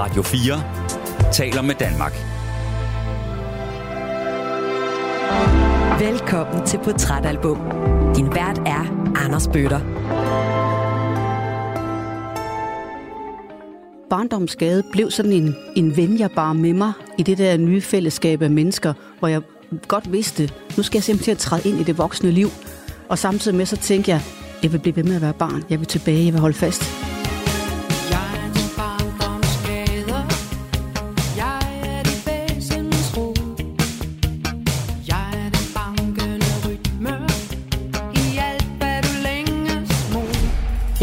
Radio 4 taler med Danmark. Velkommen til Portrætalbum. Din vært er Anders Bøtter. barndomsgade blev sådan en, en ven, jeg bare med mig i det der nye fællesskab af mennesker, hvor jeg godt vidste, nu skal jeg simpelthen træde ind i det voksne liv. Og samtidig med så tænkte jeg, jeg vil blive ved med at være barn. Jeg vil tilbage, jeg vil holde fast.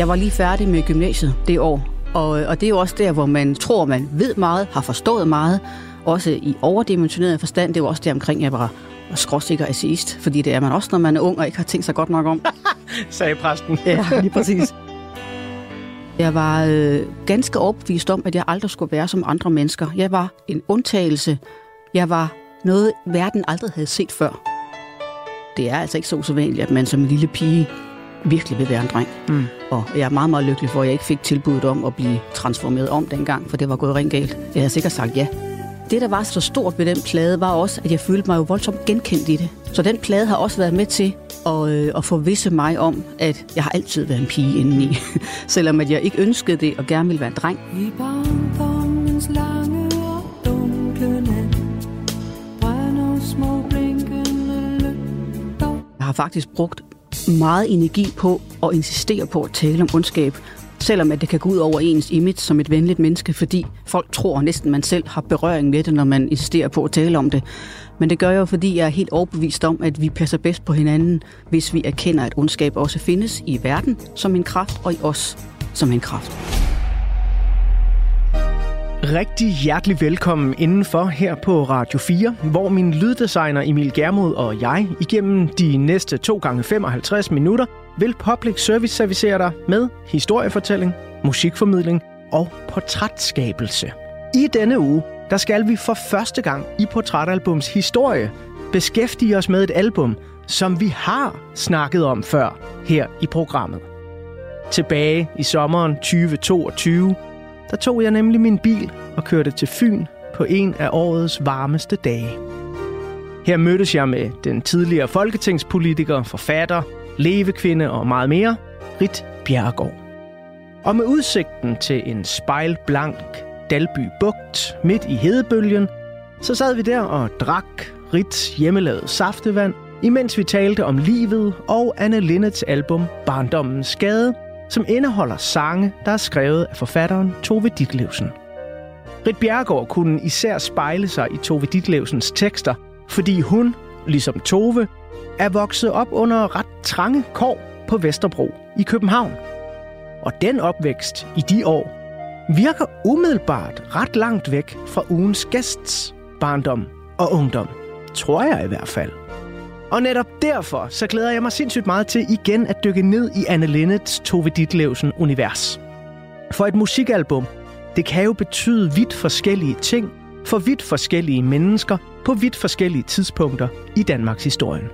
Jeg var lige færdig med gymnasiet det år, og, og det er jo også der, hvor man tror, man ved meget, har forstået meget, også i overdimensioneret forstand. Det er jo også der omkring, jeg var skråsikker atheist, fordi det er man også, når man er ung og ikke har tænkt sig godt nok om. Sagde præsten. ja, lige præcis. Jeg var øh, ganske overbevist om, at jeg aldrig skulle være som andre mennesker. Jeg var en undtagelse. Jeg var noget, verden aldrig havde set før. Det er altså ikke så usædvanligt, at man som en lille pige virkelig vil være en dreng. Mm. Og jeg er meget, meget lykkelig for, at jeg ikke fik tilbuddet om at blive transformeret om dengang, for det var gået rent galt. Jeg havde sikkert sagt ja. Det, der var så stort ved den plade, var også, at jeg følte mig jo voldsomt genkendt i det. Så den plade har også været med til at, øh, at forvisse mig om, at jeg har altid været en pige indeni. Selvom at jeg ikke ønskede det og gerne ville være en dreng. I barndommens lange og dunkle nat brænder små blinkende lygter. Jeg har faktisk brugt meget energi på at insistere på at tale om ondskab, selvom at det kan gå ud over ens image som et venligt menneske, fordi folk tror næsten, man selv har berøring med det, når man insisterer på at tale om det. Men det gør jeg jo, fordi jeg er helt overbevist om, at vi passer bedst på hinanden, hvis vi erkender, at ondskab også findes i verden som en kraft, og i os som en kraft. Rigtig hjertelig velkommen indenfor her på Radio 4, hvor min lyddesigner Emil Germod og jeg igennem de næste 2 gange 55 minutter vil Public Service servicere dig med historiefortælling, musikformidling og portrætskabelse. I denne uge, der skal vi for første gang i Portrætalbums historie beskæftige os med et album, som vi har snakket om før her i programmet. Tilbage i sommeren 2022 der tog jeg nemlig min bil og kørte til Fyn på en af årets varmeste dage. Her mødtes jeg med den tidligere folketingspolitiker, forfatter, levekvinde og meget mere, Rit Bjerregaard. Og med udsigten til en spejlblank Dalby Bugt midt i hedebølgen, så sad vi der og drak Rits hjemmelavet saftevand, imens vi talte om livet og Anne Linnets album Barndommens Skade – som indeholder sange, der er skrevet af forfatteren Tove Ditlevsen. Rit Bjergård kunne især spejle sig i Tove Ditlevsens tekster, fordi hun, ligesom Tove, er vokset op under ret trange kår på Vesterbro i København. Og den opvækst i de år virker umiddelbart ret langt væk fra ugens gæsts barndom og ungdom. Tror jeg i hvert fald. Og netop derfor så glæder jeg mig sindssygt meget til igen at dykke ned i Anne Linnets Tove Ditlevsen univers. For et musikalbum, det kan jo betyde vidt forskellige ting for vidt forskellige mennesker på vidt forskellige tidspunkter i Danmarks historie.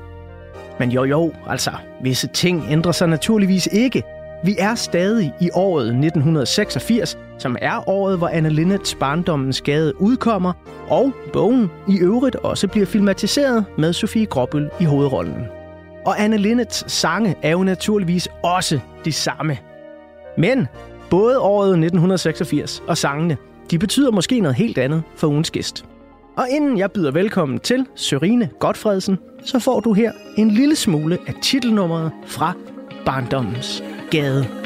Men jo jo, altså, visse ting ændrer sig naturligvis ikke. Vi er stadig i året 1986, som er året, hvor Anne Linnets Barndommens Gade udkommer, og bogen i øvrigt også bliver filmatiseret med Sofie Gråbøl i hovedrollen. Og Anne Linnets sange er jo naturligvis også de samme. Men både året 1986 og sangene, de betyder måske noget helt andet for ugens gæst. Og inden jeg byder velkommen til Sørine Godfredsen, så får du her en lille smule af titelnummeret fra Barndommens Gade.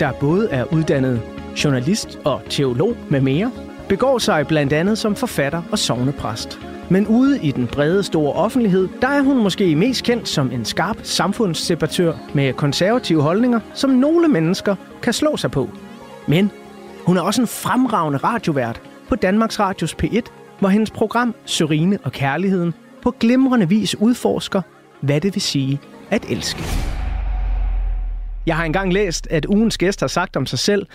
Der både er uddannet journalist og teolog med mere, begår sig blandt andet som forfatter og sovnepræst. Men ude i den brede store offentlighed, der er hun måske mest kendt som en skarp samfundsdebattør med konservative holdninger, som nogle mennesker kan slå sig på. Men hun er også en fremragende radiovært på Danmarks Radios P1, hvor hendes program Sørine og Kærligheden på glimrende vis udforsker, hvad det vil sige at elske. Jeg har engang læst, at ugens gæst har sagt om sig selv,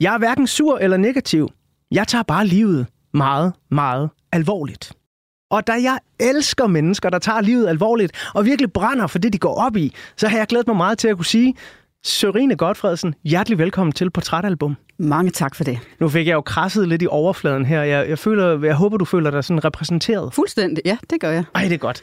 jeg er hverken sur eller negativ. Jeg tager bare livet meget, meget alvorligt. Og da jeg elsker mennesker, der tager livet alvorligt og virkelig brænder for det, de går op i, så har jeg glædet mig meget til at kunne sige, Sørine Godfredsen, hjertelig velkommen til Portrætalbum. Mange tak for det. Nu fik jeg jo krasset lidt i overfladen her. Jeg, jeg, føler, jeg håber, du føler dig sådan repræsenteret. Fuldstændig, ja, det gør jeg. Ej, det er godt.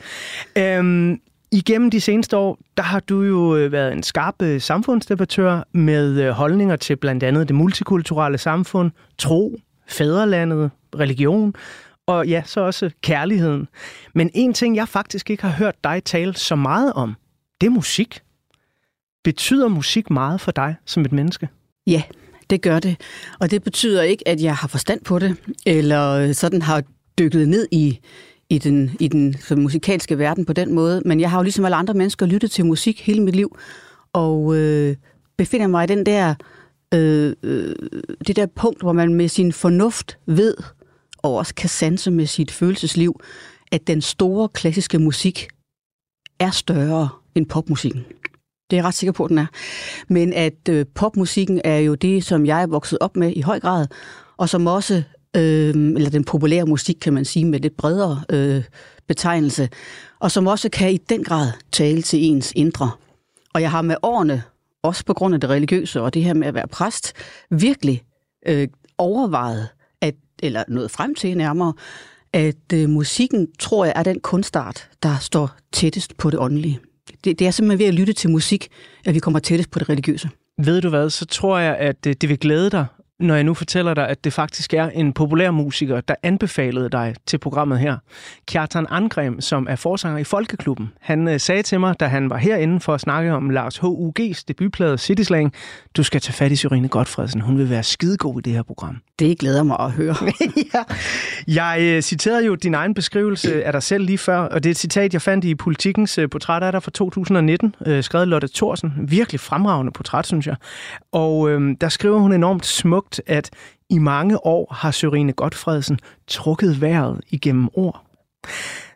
Øhm, igennem de seneste år, der har du jo øh, været en skarp øh, samfundsdebattør med øh, holdninger til blandt andet det multikulturelle samfund, tro, fædrelandet, religion og ja, så også kærligheden. Men en ting, jeg faktisk ikke har hørt dig tale så meget om, det er musik. Betyder musik meget for dig som et menneske? Ja, det gør det. Og det betyder ikke, at jeg har forstand på det, eller sådan har dykket ned i, i den, i den så musikalske verden på den måde. Men jeg har jo ligesom alle andre mennesker lyttet til musik hele mit liv, og øh, befinder mig i den der, øh, øh, det der punkt, hvor man med sin fornuft ved, og også kan sanse med sit følelsesliv, at den store klassiske musik er større end popmusikken. Det er jeg ret sikker på, at den er. Men at øh, popmusikken er jo det, som jeg er vokset op med i høj grad, og som også, øh, eller den populære musik, kan man sige, med lidt bredere øh, betegnelse, og som også kan i den grad tale til ens indre. Og jeg har med årene, også på grund af det religiøse og det her med at være præst, virkelig øh, overvejet, at, eller nået frem til nærmere, at øh, musikken, tror jeg, er den kunstart, der står tættest på det åndelige det, det er simpelthen ved at lytte til musik, at vi kommer tættest på det religiøse. Ved du hvad, så tror jeg, at øh, det vil glæde dig, når jeg nu fortæller dig, at det faktisk er en populær musiker, der anbefalede dig til programmet her. Kjartan Angrem, som er forsanger i Folkeklubben. Han øh, sagde til mig, da han var herinde for at snakke om Lars H.U.G.'s debutplade City Slang, du skal tage fat i Syrine Godfredsen. Hun vil være skidegod i det her program. Det glæder mig at høre. ja. Jeg øh, citerede jo din egen beskrivelse af dig selv lige før, og det er et citat, jeg fandt i Politikens øh, portræt af dig fra 2019, øh, skrevet Lotte Thorsen. Virkelig fremragende portræt, synes jeg. Og øh, der skriver hun enormt smukt, at i mange år har Sørine Godfredsen trukket vejret igennem ord.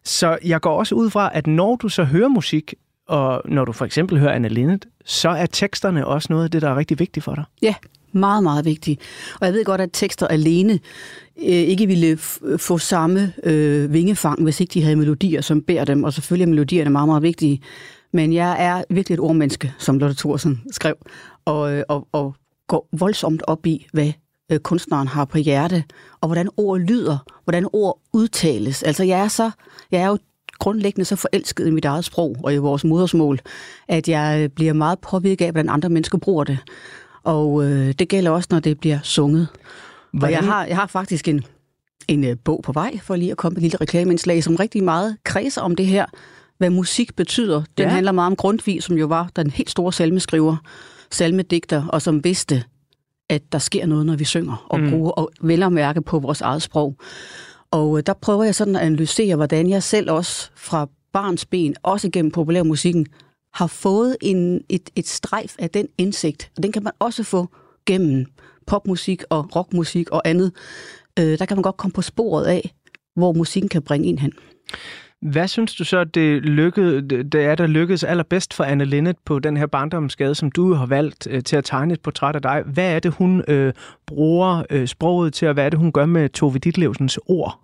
Så jeg går også ud fra, at når du så hører musik, og når du for eksempel hører Anna Linnet, så er teksterne også noget af det, der er rigtig vigtigt for dig. Ja, meget, meget vigtigt. Og jeg ved godt, at tekster alene øh, ikke ville få samme øh, vingefang, hvis ikke de havde melodier, som bærer dem. Og selvfølgelig er melodierne meget, meget vigtige. Men jeg er virkelig et ordmenneske, som Lotte Thorsen skrev, og, øh, og, og går voldsomt op i, hvad øh, kunstneren har på hjerte, og hvordan ord lyder, hvordan ord udtales. Altså, jeg er, så, jeg er jo grundlæggende så forelsket i mit eget sprog og i vores modersmål, at jeg bliver meget påvirket af, hvordan andre mennesker bruger det. Og øh, det gælder også, når det bliver sunget. Hvordan? Og jeg har, jeg har faktisk en, en øh, bog på vej, for lige at komme med en lille reklameindslag, som rigtig meget kredser om det her, hvad musik betyder. Den ja. handler meget om Grundtvig, som jo var den helt store salmeskriver, salmedigter, og som vidste, at der sker noget, når vi synger, og mm. bruger og vel at mærke på vores eget sprog. Og øh, der prøver jeg sådan at analysere, hvordan jeg selv også fra barns ben, også gennem populærmusikken, har fået en, et, et strejf af den indsigt. Og den kan man også få gennem popmusik og rockmusik og andet. Øh, der kan man godt komme på sporet af, hvor musikken kan bringe en hen. Hvad synes du så, det, lykkede, det er, der lykkedes allerbedst for Anne Linnet på den her barndomsskade, som du har valgt øh, til at tegne et portræt af dig? Hvad er det, hun øh, bruger øh, sproget til, og hvad er det, hun gør med Tove Ditlevsens ord?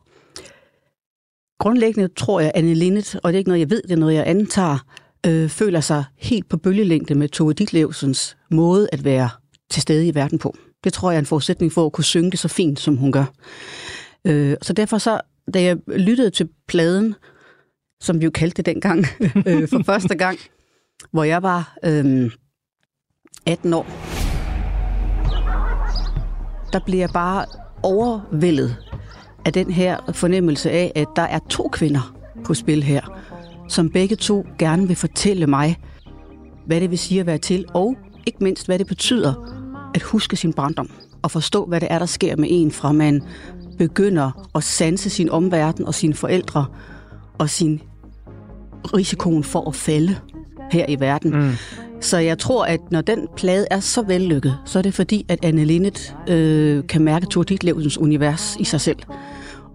Grundlæggende tror jeg, Anne Linnet, og det er ikke noget, jeg ved, det er noget, jeg antager, øh, føler sig helt på bølgelængde med Tove Ditlevsens måde at være til stede i verden på. Det tror jeg er en forudsætning for at kunne synge det så fint, som hun gør. Øh, så derfor så, da jeg lyttede til pladen, som vi jo kaldte det dengang, øh, for første gang, hvor jeg var øh, 18 år, der blev jeg bare overvældet af den her fornemmelse af, at der er to kvinder på spil her, som begge to gerne vil fortælle mig, hvad det vil sige at være til, og ikke mindst, hvad det betyder at huske sin barndom og forstå, hvad det er, der sker med en, fra man begynder at sanse sin omverden og sine forældre og sin risikoen for at falde her i verden. Mm. Så jeg tror, at når den plade er så vellykket, så er det fordi, at Anne Linnet øh, kan mærke Thor Ditlevsens univers i sig selv.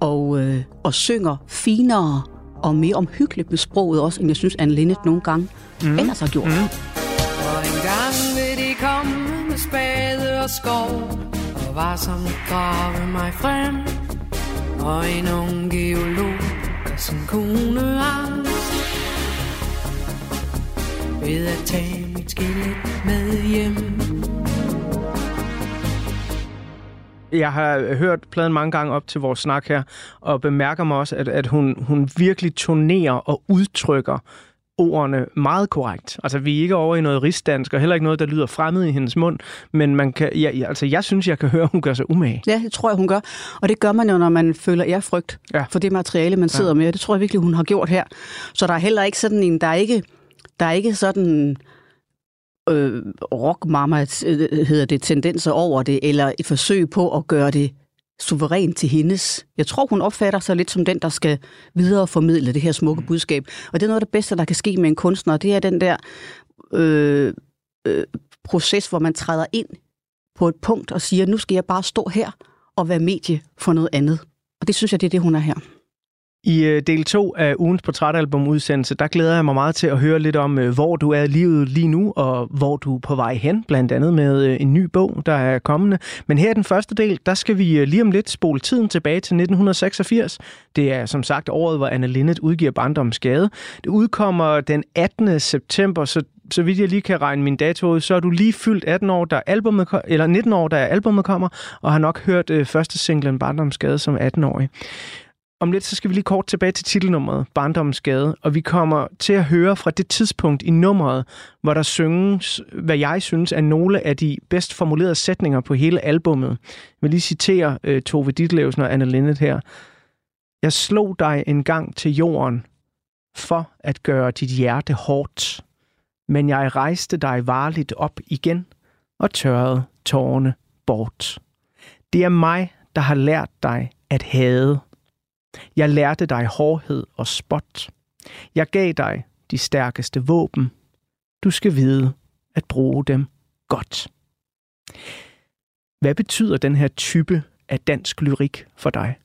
Og, øh, og synger finere og mere omhyggeligt med sproget også, end jeg synes, Anne Linnet nogle gange mm. ellers har gjort. Mm. Og en gang vil de komme med spade og skov, og var som grave mig frem. Og en ung geolog, der sin kone angst, ved at tage mit skelet med hjem. Jeg har hørt pladen mange gange op til vores snak her, og bemærker mig også, at, at hun, hun virkelig turnerer og udtrykker ordene meget korrekt. Altså, vi er ikke over i noget rigsdansk, og heller ikke noget, der lyder fremmed i hendes mund, men man kan, ja, altså, jeg synes, jeg kan høre, at hun gør sig umage. Ja, det tror jeg, hun gør. Og det gør man jo, når man føler ærefrygt ja. for det materiale, man sidder ja. med. Det tror jeg virkelig, hun har gjort her. Så der er heller ikke sådan en, der er ikke, der er ikke sådan øh, rockmama, øh, hedder det, tendenser over det, eller et forsøg på at gøre det suveræn til hendes. Jeg tror, hun opfatter sig lidt som den, der skal videreformidle det her smukke mm. budskab. Og det er noget af det bedste, der kan ske med en kunstner. Det er den der øh, øh, proces, hvor man træder ind på et punkt og siger, nu skal jeg bare stå her og være medie for noget andet. Og det synes jeg, det er det, hun er her. I øh, del 2 af ugens portrætalbumudsendelse, der glæder jeg mig meget til at høre lidt om, øh, hvor du er i livet lige nu, og hvor du er på vej hen, blandt andet med øh, en ny bog, der er kommende. Men her i den første del, der skal vi lige om lidt spole tiden tilbage til 1986. Det er som sagt året, hvor Anne Linnet udgiver Barndomsgade. Det udkommer den 18. september, så så vidt jeg lige kan regne min dato ud, så er du lige fyldt 18 år, der albumet, eller 19 år, da albumet kommer, og har nok hørt øh, første singlen Barndomsgade som 18-årig. Om lidt, så skal vi lige kort tilbage til titelnummeret, Barndommens Gade, og vi kommer til at høre fra det tidspunkt i nummeret, hvor der synges, hvad jeg synes er nogle af de bedst formulerede sætninger på hele albummet. Jeg vil lige citere uh, Tove Ditlevsen og Anne Lindet her. Jeg slog dig en gang til jorden for at gøre dit hjerte hårdt, men jeg rejste dig varligt op igen og tørrede tårerne bort. Det er mig, der har lært dig at hade jeg lærte dig hårdhed og spot. Jeg gav dig de stærkeste våben. Du skal vide at bruge dem godt. Hvad betyder den her type af dansk lyrik for dig?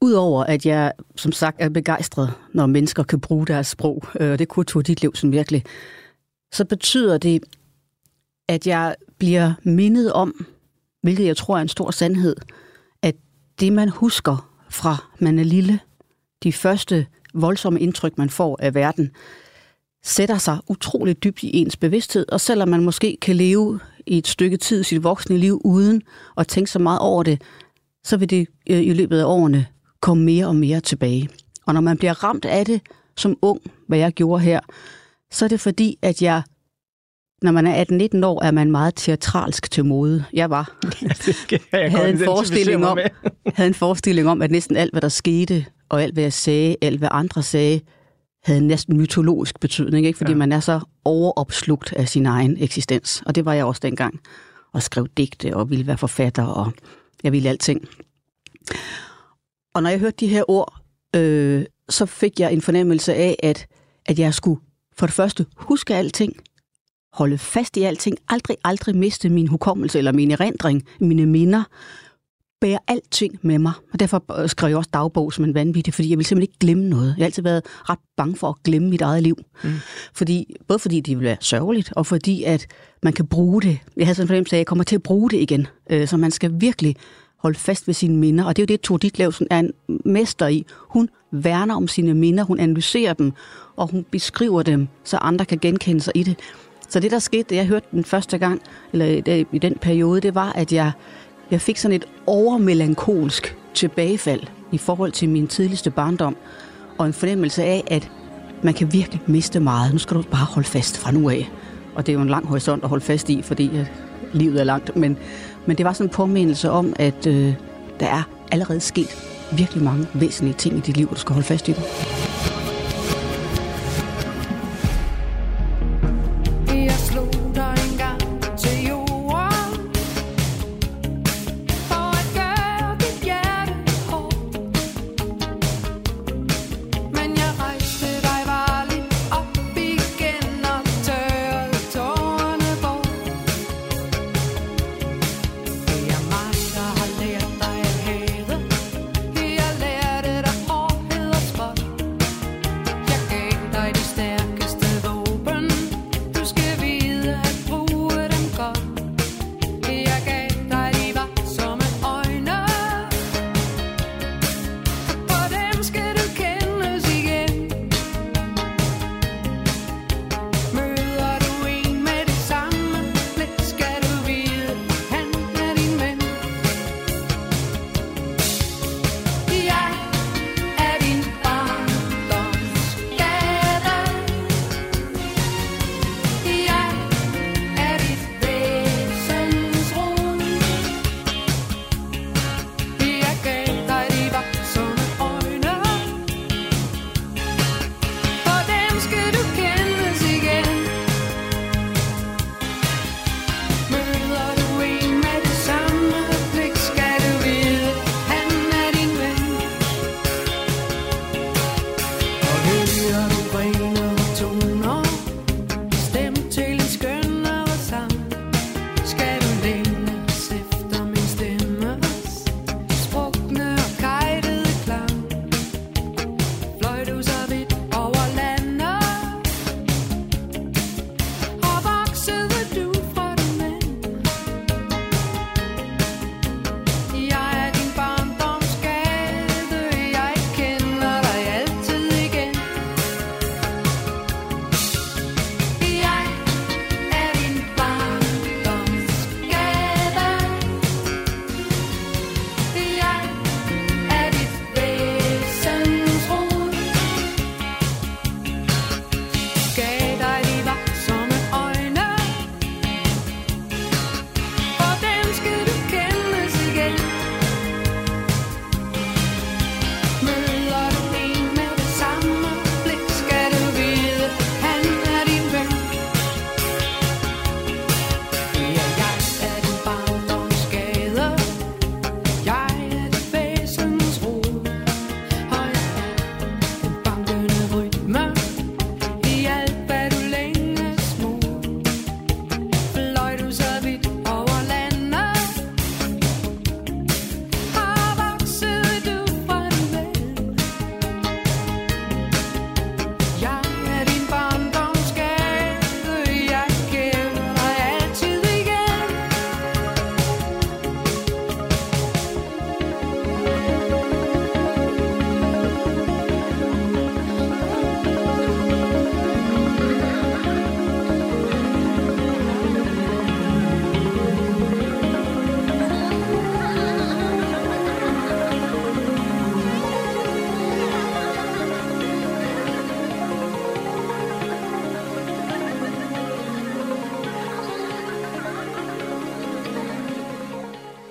Udover at jeg, som sagt, er begejstret, når mennesker kan bruge deres sprog, og det kunne dit liv som virkelig, så betyder det, at jeg bliver mindet om, hvilket jeg tror er en stor sandhed, at det, man husker fra man er lille, de første voldsomme indtryk, man får af verden, sætter sig utroligt dybt i ens bevidsthed, og selvom man måske kan leve i et stykke tid sit voksne liv uden at tænke så meget over det, så vil det øh, i løbet af årene komme mere og mere tilbage. Og når man bliver ramt af det som ung, hvad jeg gjorde her, så er det fordi, at jeg når man er 18-19 år, er man meget teatralsk til mode. Jeg var. Jeg, jeg havde, en forestilling om, havde en forestilling om, at næsten alt, hvad der skete, og alt, hvad jeg sagde, alt, hvad andre sagde, havde næsten mytologisk betydning, ikke? fordi ja. man er så overopslugt af sin egen eksistens. Og det var jeg også dengang. Og skrev digte og ville være forfatter, og jeg ville alting. Og når jeg hørte de her ord, øh, så fik jeg en fornemmelse af, at, at jeg skulle for det første huske alting, holde fast i alting, aldrig, aldrig miste min hukommelse eller min erindring, mine minder, bære alting med mig. Og derfor skrev jeg også dagbog som en vanvittig, fordi jeg ville simpelthen ikke glemme noget. Jeg har altid været ret bange for at glemme mit eget liv. Mm. Fordi, både fordi det ville være sørgeligt, og fordi at man kan bruge det. Jeg havde sådan en fornemmelse af, at jeg kommer til at bruge det igen. Øh, så man skal virkelig holde fast ved sine minder. Og det er jo det, Tord Ditlevsen er en mester i. Hun værner om sine minder, hun analyserer dem, og hun beskriver dem, så andre kan genkende sig i det. Så det, der skete, da jeg hørte den første gang, eller i den periode, det var, at jeg, jeg fik sådan et overmelankolsk tilbagefald i forhold til min tidligste barndom, og en fornemmelse af, at man kan virkelig miste meget. Nu skal du bare holde fast fra nu af. Og det er jo en lang horisont at holde fast i, fordi at livet er langt. Men, men det var sådan en påmindelse om, at øh, der er allerede sket virkelig mange væsentlige ting i dit liv, du skal holde fast i dem.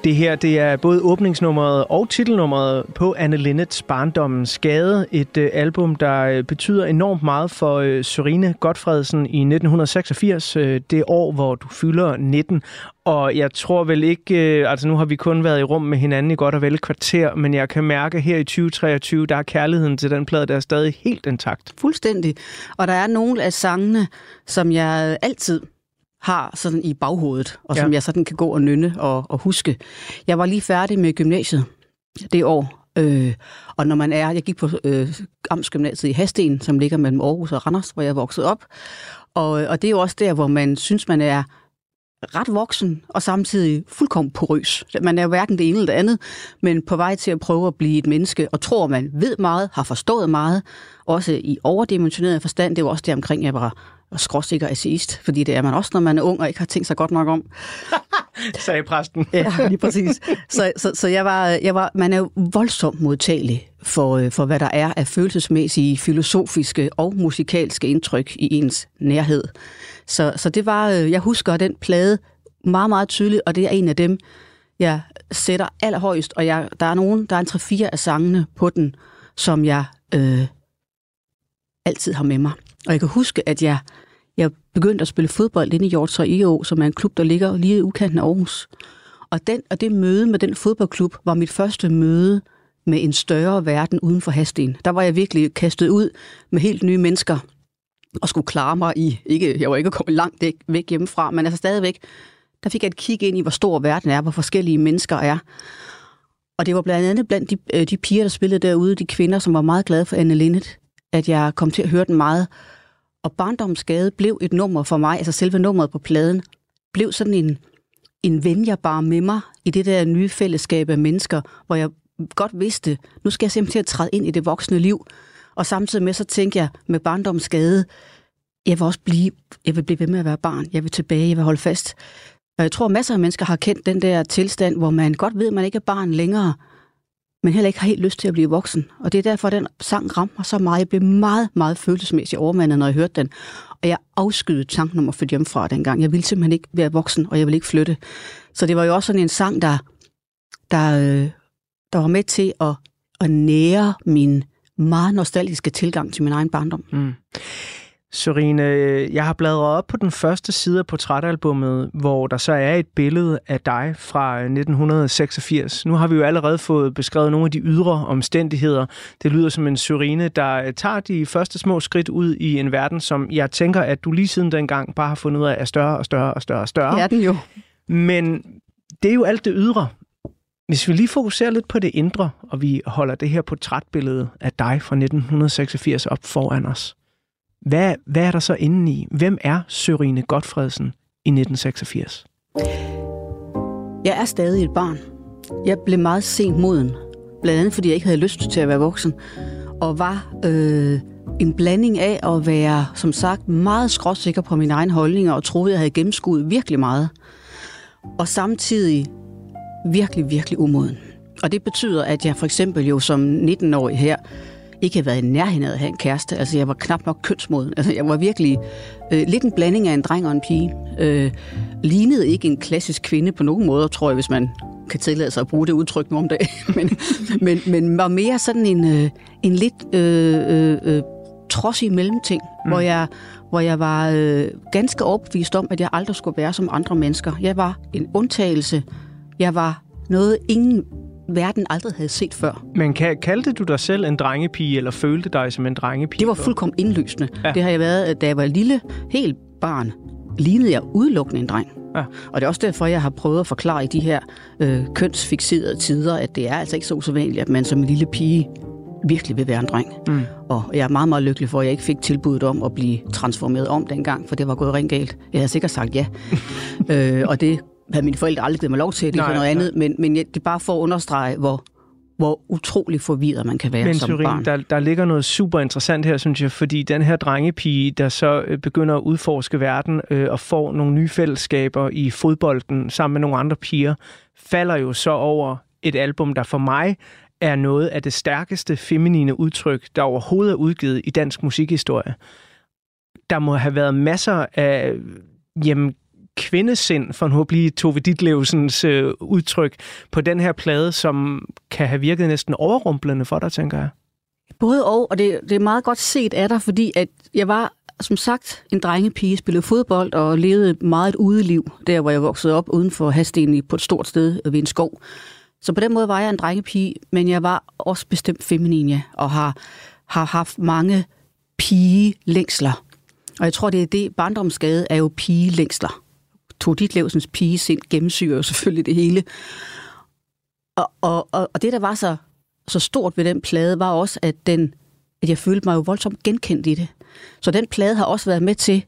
Det her det er både åbningsnummeret og titelnummeret på Anne Linnets Barndommens Skade. Et øh, album, der øh, betyder enormt meget for øh, Sørine Godfredsen i 1986, øh, det år, hvor du fylder 19. Og jeg tror vel ikke, øh, altså nu har vi kun været i rum med hinanden i godt og vel kvarter, men jeg kan mærke at her i 2023, der er kærligheden til den plade, der er stadig helt intakt. Fuldstændig. Og der er nogle af sangene, som jeg altid har sådan i baghovedet, og ja. som jeg sådan kan gå og nynne og, og huske. Jeg var lige færdig med gymnasiet det år, øh, og når man er, jeg gik på øh, Amtsgymnasiet i Hasten, som ligger mellem Aarhus og Randers, hvor jeg voksede op, og, og det er jo også der, hvor man synes, man er ret voksen og samtidig fuldkommen porøs. Man er jo hverken det ene eller det andet, men på vej til at prøve at blive et menneske, og tror, man ved meget, har forstået meget, også i overdimensioneret forstand. Det var også det omkring, jeg var og skråsikker atheist, fordi det er man også, når man er ung og ikke har tænkt sig godt nok om. Sagde præsten. ja, lige præcis. Så, så, så jeg var, jeg var, man er jo voldsomt modtagelig for, øh, for, hvad der er af følelsesmæssige, filosofiske og musikalske indtryk i ens nærhed. Så, så det var, øh, jeg husker den plade meget, meget tydeligt, og det er en af dem, jeg sætter allerhøjst, og jeg, der er nogen, der er en tre fire af sangene på den, som jeg øh, altid har med mig. Og jeg kan huske, at jeg, jeg begyndte at spille fodbold inde i Hjortshøj IO, som er en klub, der ligger lige i udkanten af Aarhus. Og, den, og det møde med den fodboldklub var mit første møde med en større verden uden for Hasten. Der var jeg virkelig kastet ud med helt nye mennesker og skulle klare mig i, ikke, jeg var ikke kommet langt væk hjemmefra, men altså stadigvæk, der fik jeg et kig ind i, hvor stor verden er, hvor forskellige mennesker er. Og det var blandt andet blandt de, øh, de piger, der spillede derude, de kvinder, som var meget glade for Anne Linnet, at jeg kom til at høre den meget. Og Barndomsgade blev et nummer for mig, altså selve nummeret på pladen, blev sådan en, en ven, jeg bare med mig i det der nye fællesskab af mennesker, hvor jeg godt vidste, nu skal jeg simpelthen træde ind i det voksne liv. Og samtidig med, så tænkte jeg med barndomsgade, jeg vil også blive, jeg vil blive ved med at være barn. Jeg vil tilbage, jeg vil holde fast. Og jeg tror, masser af mennesker har kendt den der tilstand, hvor man godt ved, at man ikke er barn længere, men heller ikke har helt lyst til at blive voksen. Og det er derfor, at den sang ramte mig så meget. Jeg blev meget, meget følelsesmæssigt overmandet, når jeg hørte den. Og jeg afskyede tanken om at flytte hjemmefra dengang. Jeg ville simpelthen ikke være voksen, og jeg ville ikke flytte. Så det var jo også sådan en sang, der, der, øh, der var med til at, at nære min meget nostalgiske tilgang til min egen barndom. Mm. Sorine, jeg har bladret op på den første side af portrætalbummet, hvor der så er et billede af dig fra 1986. Nu har vi jo allerede fået beskrevet nogle af de ydre omstændigheder. Det lyder som en Sorine, der tager de første små skridt ud i en verden, som jeg tænker, at du lige siden dengang bare har fundet ud af er større og større og større og større. Det er den jo. Men det er jo alt det ydre. Hvis vi lige fokuserer lidt på det indre, og vi holder det her portrætbillede af dig fra 1986 op foran os. Hvad, hvad er der så inde i? Hvem er Sørine Godfredsen i 1986? Jeg er stadig et barn. Jeg blev meget sent moden. Blandt andet fordi jeg ikke havde lyst til at være voksen. Og var øh, en blanding af at være, som sagt, meget skråsikker på mine egne holdninger og troede, jeg havde gennemskuet virkelig meget. Og samtidig virkelig, virkelig umoden. Og det betyder, at jeg for eksempel jo som 19-årig her ikke have været i nærheden af at have en kæreste. Altså, jeg var knap nok kønsmoden. Altså, jeg var virkelig øh, lidt en blanding af en dreng og en pige. Øh, lignede ikke en klassisk kvinde på nogen måde, tror jeg, hvis man kan tillade sig at bruge det udtryk nu om dagen. men, men, men var mere sådan en, øh, en lidt øh, øh, øh trodsig mellemting, mm. hvor jeg hvor jeg var øh, ganske overbevist om, at jeg aldrig skulle være som andre mennesker. Jeg var en undtagelse. Jeg var noget, ingen verden aldrig havde set før. Men kaldte du dig selv en drengepige, eller følte dig som en drengepige? Det var fuldkommen indlysende. Ja. Det har jeg været, da jeg var lille, helt barn, lignede jeg udelukkende en dreng. Ja. Og det er også derfor, jeg har prøvet at forklare i de her øh, kønsfixerede tider, at det er altså ikke så usædvanligt, at man som en lille pige virkelig vil være en dreng. Mm. Og jeg er meget, meget lykkelig for, at jeg ikke fik tilbuddet om at blive transformeret om dengang, for det var gået rent galt. Jeg havde sikkert sagt ja. øh, og det havde mine forældre aldrig givet mig lov til, det er noget nej. andet, men, men det er bare for at understrege, hvor, hvor utrolig forvirret man kan være Men, som Turin, barn. Der, der ligger noget super interessant her, synes jeg, fordi den her drengepige, der så øh, begynder at udforske verden øh, og får nogle nye fællesskaber i fodbolden sammen med nogle andre piger, falder jo så over et album, der for mig er noget af det stærkeste feminine udtryk, der overhovedet er udgivet i dansk musikhistorie. Der må have været masser af jamen, kvindesind, for nu at blive Tove Ditlevsens øh, udtryk, på den her plade, som kan have virket næsten overrumplende for dig, tænker jeg? Både og, og det, det er meget godt set af dig, fordi at jeg var som sagt en drengepige, spillede fodbold og levede meget et udeliv, der hvor jeg voksede op uden for Hasten på et stort sted ved en skov. Så på den måde var jeg en drengepige, men jeg var også bestemt feminin, ja, og har, har haft mange pige-længsler. Og jeg tror, det er det, barndomsskade er jo pige-længsler. Tog dit levsens pige sind gennemsyrer jo selvfølgelig det hele. Og, og, og, og det, der var så, så stort ved den plade, var også, at, den, at jeg følte mig jo voldsomt genkendt i det. Så den plade har også været med til,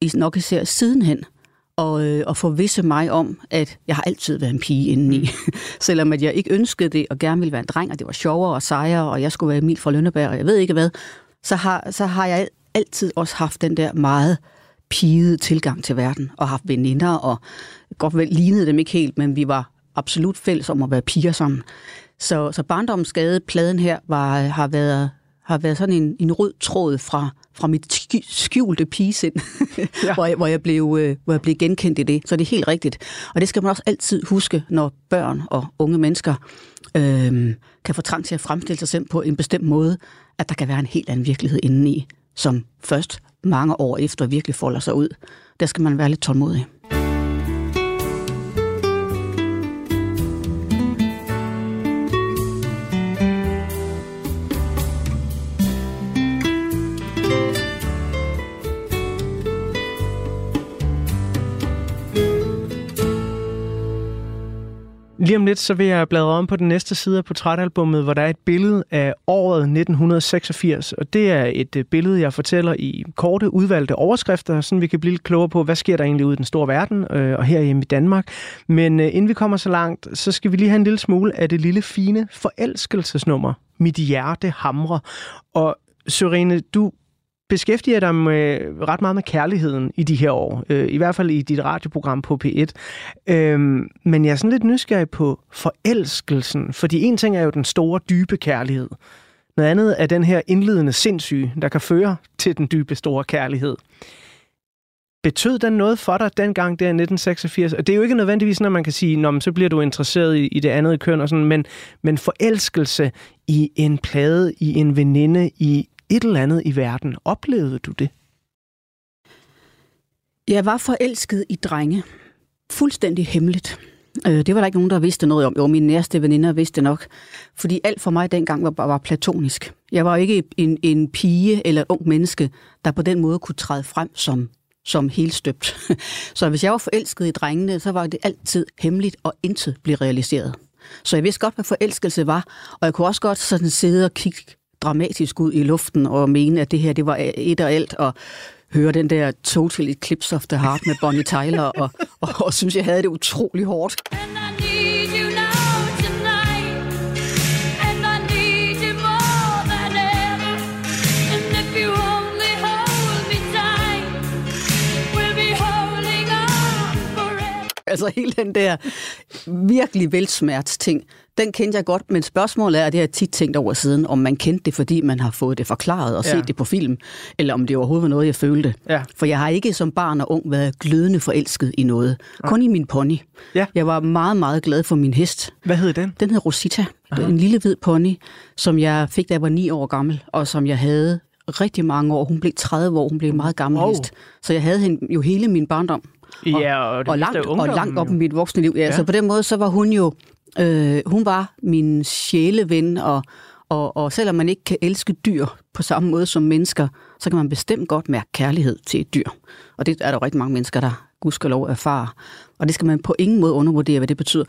i nok især sidenhen, og, øh, og forvisse mig om, at jeg har altid været en pige indeni. Mm. Selvom at jeg ikke ønskede det, og gerne ville være en dreng, og det var sjovere og sejere, og jeg skulle være Emil fra Lønneberg, og jeg ved ikke hvad, så har, så har jeg altid også haft den der meget pigede tilgang til verden, og haft veninder, og godt vel lignede dem ikke helt, men vi var absolut fælles om at være piger sammen. Så, så barndomsskade, pladen her, var, har været har været sådan en, en rød tråd fra, fra mit skjulte pigesind, ja. hvor, jeg, hvor, jeg blev, øh, hvor jeg blev genkendt i det. Så det er helt rigtigt. Og det skal man også altid huske, når børn og unge mennesker øh, kan få trang til at fremstille sig selv på en bestemt måde, at der kan være en helt anden virkelighed indeni, som først mange år efter virkelig folder sig ud. Der skal man være lidt tålmodig. Lige om lidt, så vil jeg bladre om på den næste side af portrætalbummet, hvor der er et billede af året 1986. Og det er et øh, billede, jeg fortæller i korte, udvalgte overskrifter, så vi kan blive lidt klogere på, hvad sker der egentlig ude i den store verden øh, og herhjemme i Danmark. Men øh, inden vi kommer så langt, så skal vi lige have en lille smule af det lille, fine forelskelsesnummer. Mit hjerte hamrer. Og Sørene, du beskæftiger dig med, ret meget med kærligheden i de her år. Øh, I hvert fald i dit radioprogram på P1. Øh, men jeg er sådan lidt nysgerrig på forelskelsen. Fordi en ting er jo den store, dybe kærlighed. Noget andet er den her indledende sindssyge, der kan føre til den dybe, store kærlighed. Betød den noget for dig dengang, der i 1986? Og det er jo ikke nødvendigvis, når man kan sige, Nå, men så bliver du interesseret i, i det andet køn og sådan, men, men forelskelse i en plade, i en veninde, i et eller andet i verden. Oplevede du det? Jeg var forelsket i drenge. Fuldstændig hemmeligt. Øh, det var der ikke nogen, der vidste noget om. Jo, mine nærmeste veninder vidste nok. Fordi alt for mig dengang var, var platonisk. Jeg var ikke en, en pige eller et ung menneske, der på den måde kunne træde frem som, som helt støbt. Så hvis jeg var forelsket i drengene, så var det altid hemmeligt, og intet blev realiseret. Så jeg vidste godt, hvad forelskelse var, og jeg kunne også godt sådan sidde og kigge dramatisk ud i luften og mene, at det her det var et og alt, og høre den der Total Eclipse of the Heart med Bonnie Tyler, og, og, og synes, jeg havde det utrolig hårdt. Altså hele den der virkelig velsmerts ting, den kendte jeg godt, men spørgsmålet er, og det har jeg tit tænkt over siden, om man kendte det, fordi man har fået det forklaret og set ja. det på film, eller om det overhovedet var noget, jeg følte. Ja. For jeg har ikke som barn og ung været glødende forelsket i noget. Ja. Kun i min pony. Ja. Jeg var meget, meget glad for min hest. Hvad hed den? Den hed Rosita. Aha. En lille hvid pony, som jeg fik, da jeg var ni år gammel, og som jeg havde rigtig mange år. Hun blev 30 år, hun blev meget gammel wow. hest. Så jeg havde hende jo hele min barndom. Og, ja, og, og, langt, og langt op i mit voksne liv. Ja, ja. Så på den måde, så var hun jo Øh, hun var min sjæleven, og, og, og selvom man ikke kan elske dyr på samme måde som mennesker, så kan man bestemt godt mærke kærlighed til et dyr. Og det er der jo rigtig mange mennesker, der gudskelov erfarer. Og det skal man på ingen måde undervurdere, hvad det betyder.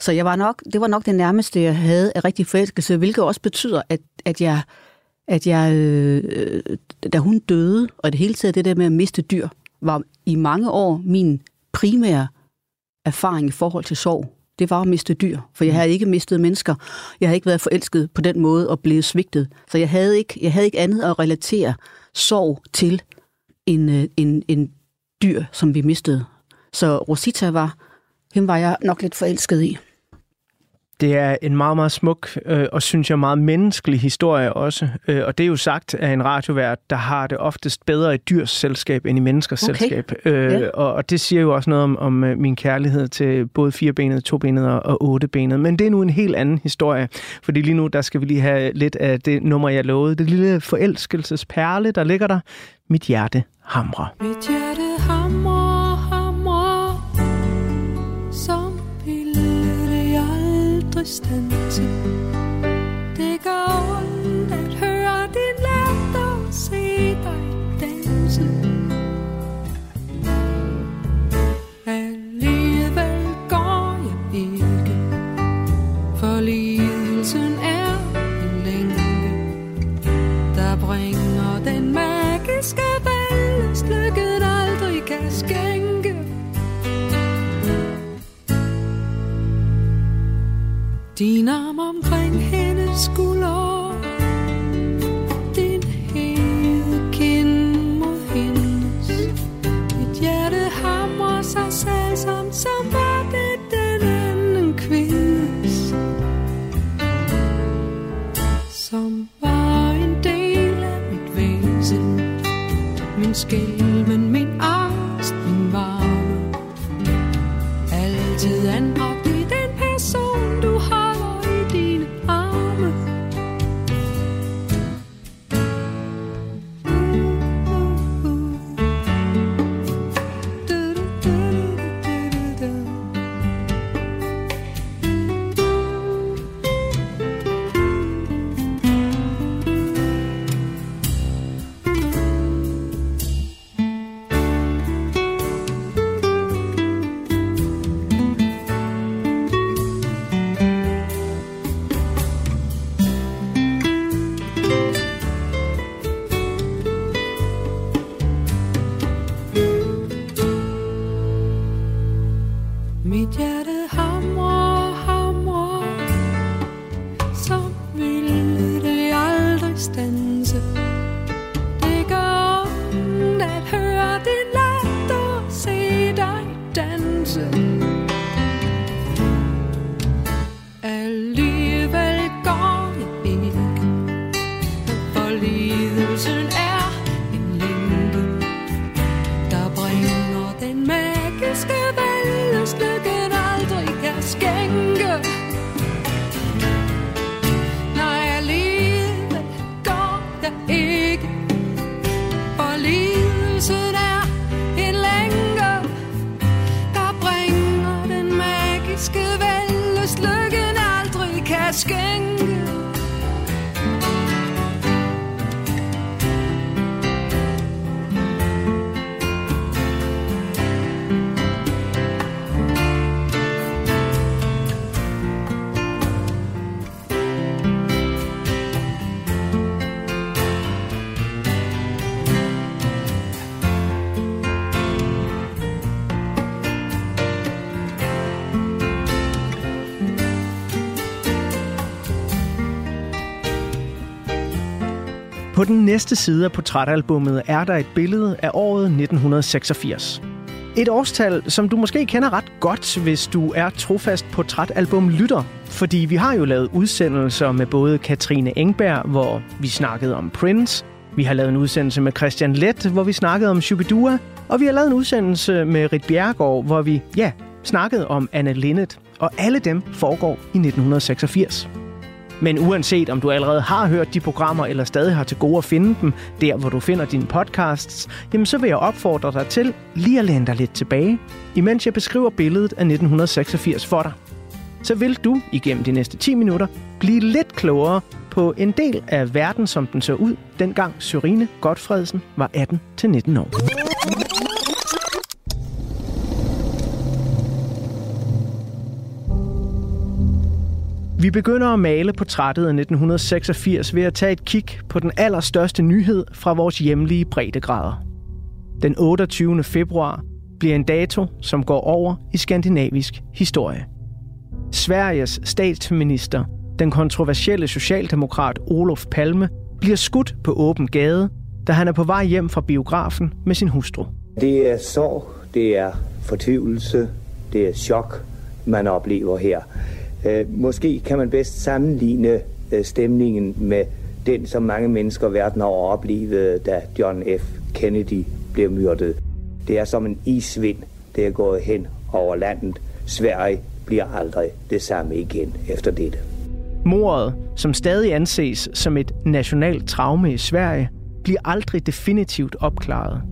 Så jeg var nok, det var nok det nærmeste, jeg havde af rigtig forelskelse, hvilket også betyder, at, at jeg, at jeg øh, da hun døde, og det hele taget det der med at miste dyr, var i mange år min primære erfaring i forhold til sorg det var at miste dyr, for jeg mm. havde ikke mistet mennesker. Jeg havde ikke været forelsket på den måde og blevet svigtet. Så jeg havde ikke, jeg havde ikke andet at relatere sorg til en, øh, en, en dyr, som vi mistede. Så Rosita var, hende var jeg nok lidt forelsket i. Det er en meget, meget smuk øh, og synes jeg meget menneskelig historie også. Øh, og det er jo sagt af en radiovært, der har det oftest bedre i dyrs selskab end i menneskers okay. selskab. Øh, ja. og, og det siger jo også noget om, om øh, min kærlighed til både firebenet, tobenet og, og ottebenet. Men det er nu en helt anden historie. Fordi lige nu, der skal vi lige have lidt af det nummer, jeg lovede. Det lille forelskelsesperle, der ligger der. Mit hjerte hamrer. Mit hjerte hamrer aldrig stanse Det gør ondt at høre din latter og se dig danse. Alligevel går jeg ikke For lidelsen er en længe Der bringer den magiske valgest Din arm omkring hendes skulder. Den næste side af portrætalbummet er der et billede af året 1986. Et årstal, som du måske kender ret godt, hvis du er trofast portrætalbum-lytter. Fordi vi har jo lavet udsendelser med både Katrine Engberg, hvor vi snakkede om Prince. Vi har lavet en udsendelse med Christian Let, hvor vi snakkede om Shubidua. Og vi har lavet en udsendelse med Rit Bjergård, hvor vi, ja, snakkede om Anne Linnet. Og alle dem foregår i 1986. Men uanset om du allerede har hørt de programmer, eller stadig har til gode at finde dem, der hvor du finder dine podcasts, jamen så vil jeg opfordre dig til lige at læne dig lidt tilbage, imens jeg beskriver billedet af 1986 for dig. Så vil du igennem de næste 10 minutter blive lidt klogere på en del af verden, som den så ud, dengang Sørine Godfredsen var 18-19 år. Vi begynder at male portrættet af 1986 ved at tage et kig på den allerstørste nyhed fra vores hjemlige breddegrader. Den 28. februar bliver en dato, som går over i skandinavisk historie. Sveriges statsminister, den kontroversielle socialdemokrat Olof Palme, bliver skudt på åben gade, da han er på vej hjem fra biografen med sin hustru. Det er sorg, det er fortvivlelse, det er chok, man oplever her. Øh, måske kan man bedst sammenligne øh, stemningen med den, som mange mennesker verden over oplevede, da John F. Kennedy blev myrdet. Det er som en isvind, der er gået hen over landet. Sverige bliver aldrig det samme igen efter dette. Mordet, som stadig anses som et nationalt traume i Sverige, bliver aldrig definitivt opklaret.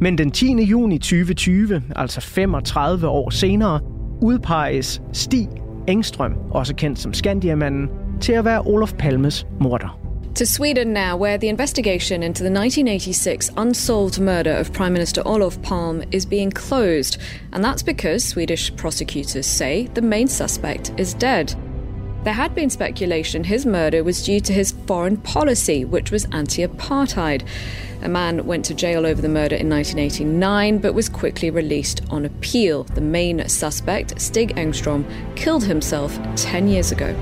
Men den 10. juni 2020, altså 35 år senere, udpeges Stig Engstrøm, også kendt som Skandiamanden, til at være Olof Palmes morder. To Sweden now, where the investigation into the 1986 unsolved murder of Prime Minister Olof Palme is being closed, and that's because Swedish prosecutors say the main suspect is dead. There had been speculation his murder was due to his foreign policy, which was anti apartheid. A man went to jail over the murder in 1989 but was quickly released on appeal. The main suspect, Stig Engstrom, killed himself 10 years ago.